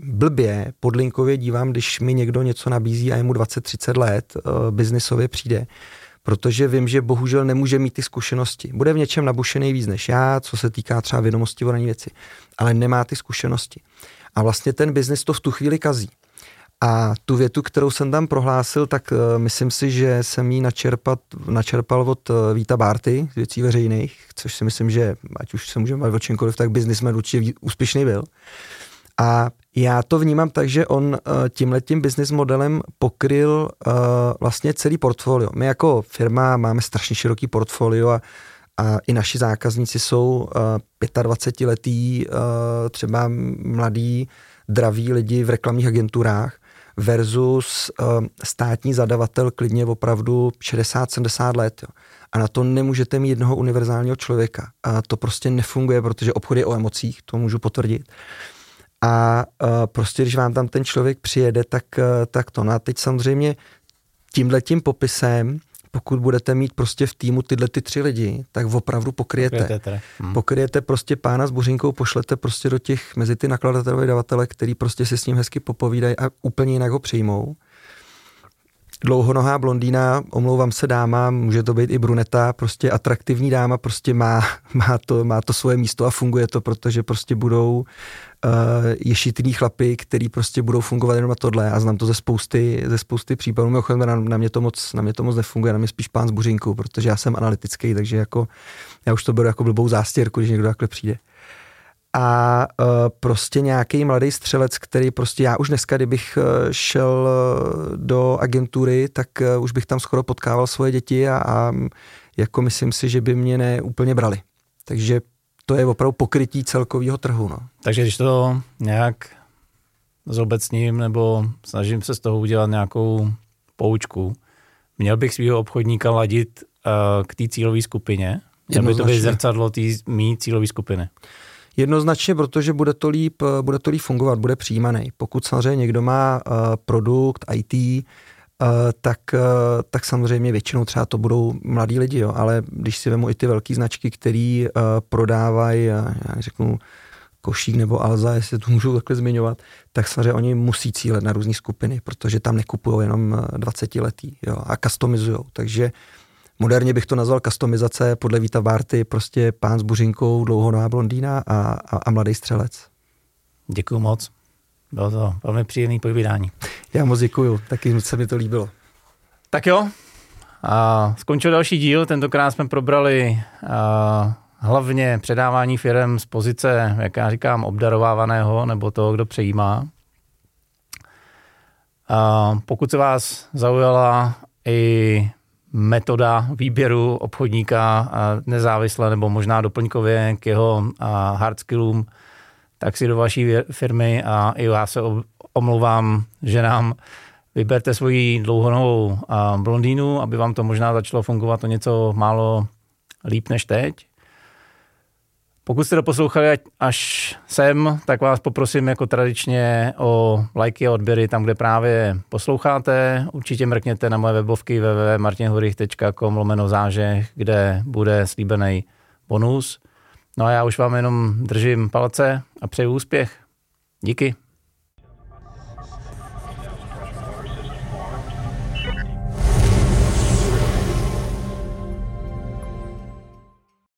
blbě, podlinkově dívám, když mi někdo něco nabízí a je mu 20-30 let, uh, biznisově přijde protože vím, že bohužel nemůže mít ty zkušenosti. Bude v něčem nabušený víc než já, co se týká třeba vědomosti o věci, ale nemá ty zkušenosti. A vlastně ten biznis to v tu chvíli kazí. A tu větu, kterou jsem tam prohlásil, tak uh, myslím si, že jsem ji načerpat, načerpal od uh, Víta Bárty z věcí veřejných, což si myslím, že ať už se můžeme bavit o čemkoliv, tak biznismen určitě úspěšný byl. A já to vnímám tak, že on uh, tímhletím business modelem pokryl uh, vlastně celý portfolio. My jako firma máme strašně široký portfolio a, a i naši zákazníci jsou uh, 25 letý, uh, třeba mladí, draví lidi v reklamních agenturách versus státní zadavatel klidně opravdu 60-70 let. Jo. A na to nemůžete mít jednoho univerzálního člověka. A to prostě nefunguje, protože obchod je o emocích, to můžu potvrdit. A uh, prostě, když vám tam ten člověk přijede, tak, uh, tak to. No a teď samozřejmě tímhle tím popisem, pokud budete mít prostě v týmu tyhle ty tři lidi, tak opravdu pokryjete. Pokryjete, hmm. pokryjete prostě pána s buřinkou, pošlete prostě do těch, mezi ty nakladatelové davatele, který prostě si s ním hezky popovídají a úplně jinak ho přijmou. Dlouhonohá blondýna, omlouvám se dáma, může to být i bruneta, prostě atraktivní dáma, prostě má, [LAUGHS] má, to, má to svoje místo a funguje to, protože prostě budou uh, ješitný chlapy, který prostě budou fungovat jenom na tohle. A znám to ze spousty, ze spousty případů. Mimochodem na, na, mě to moc, na mě to moc nefunguje, na mě spíš pán z buřinku, protože já jsem analytický, takže jako já už to beru jako blbou zástěrku, když někdo takhle přijde. A uh, prostě nějaký mladý střelec, který prostě já už dneska, kdybych uh, šel do agentury, tak uh, už bych tam skoro potkával svoje děti a, a jako myslím si, že by mě ne úplně brali. Takže to je opravdu pokrytí celkového trhu. No. Takže když to nějak zobecním nebo snažím se z toho udělat nějakou poučku, měl bych svého obchodníka ladit uh, k té cílové skupině, aby to vyzrcadlo té mý cílové skupiny. Jednoznačně, protože bude to líp, bude to líp fungovat, bude přijímaný. Pokud samozřejmě někdo má uh, produkt, IT, Eh, tak, uh, tak samozřejmě většinou třeba to budou mladí lidi, jo, ale když si vemu i ty velké značky, které uh, prodávají, já řeknu, Košík nebo Alza, jestli to můžu takhle zmiňovat, tak samozřejmě oni musí cílet na různé skupiny, protože tam nekupují jenom 20 letý jo, a customizují. Takže moderně bych to nazval customizace podle Víta Barty, prostě pán s buřinkou, dlouhonová blondýna a, a, a mladý střelec. Děkuji moc. Bylo to velmi příjemné povídání. Já moc děkuju, taky se mi to líbilo. Tak jo, a skončil další díl, tentokrát jsme probrali a, hlavně předávání firm z pozice, jak já říkám, obdarovávaného nebo toho, kdo přejímá. A pokud se vás zaujala i metoda výběru obchodníka nezávisle nebo možná doplňkově k jeho hard skillům, tak si do vaší firmy a i já se omlouvám ženám Vyberte svoji dlouhonovou blondýnu, aby vám to možná začalo fungovat o něco málo líp než teď. Pokud jste to poslouchali až sem, tak vás poprosím jako tradičně o lajky a odběry tam, kde právě posloucháte. Určitě mrkněte na moje webovky www.martinhurich.com lomeno zážeh, kde bude slíbený bonus. No a já už vám jenom držím palce a přeju úspěch. Díky.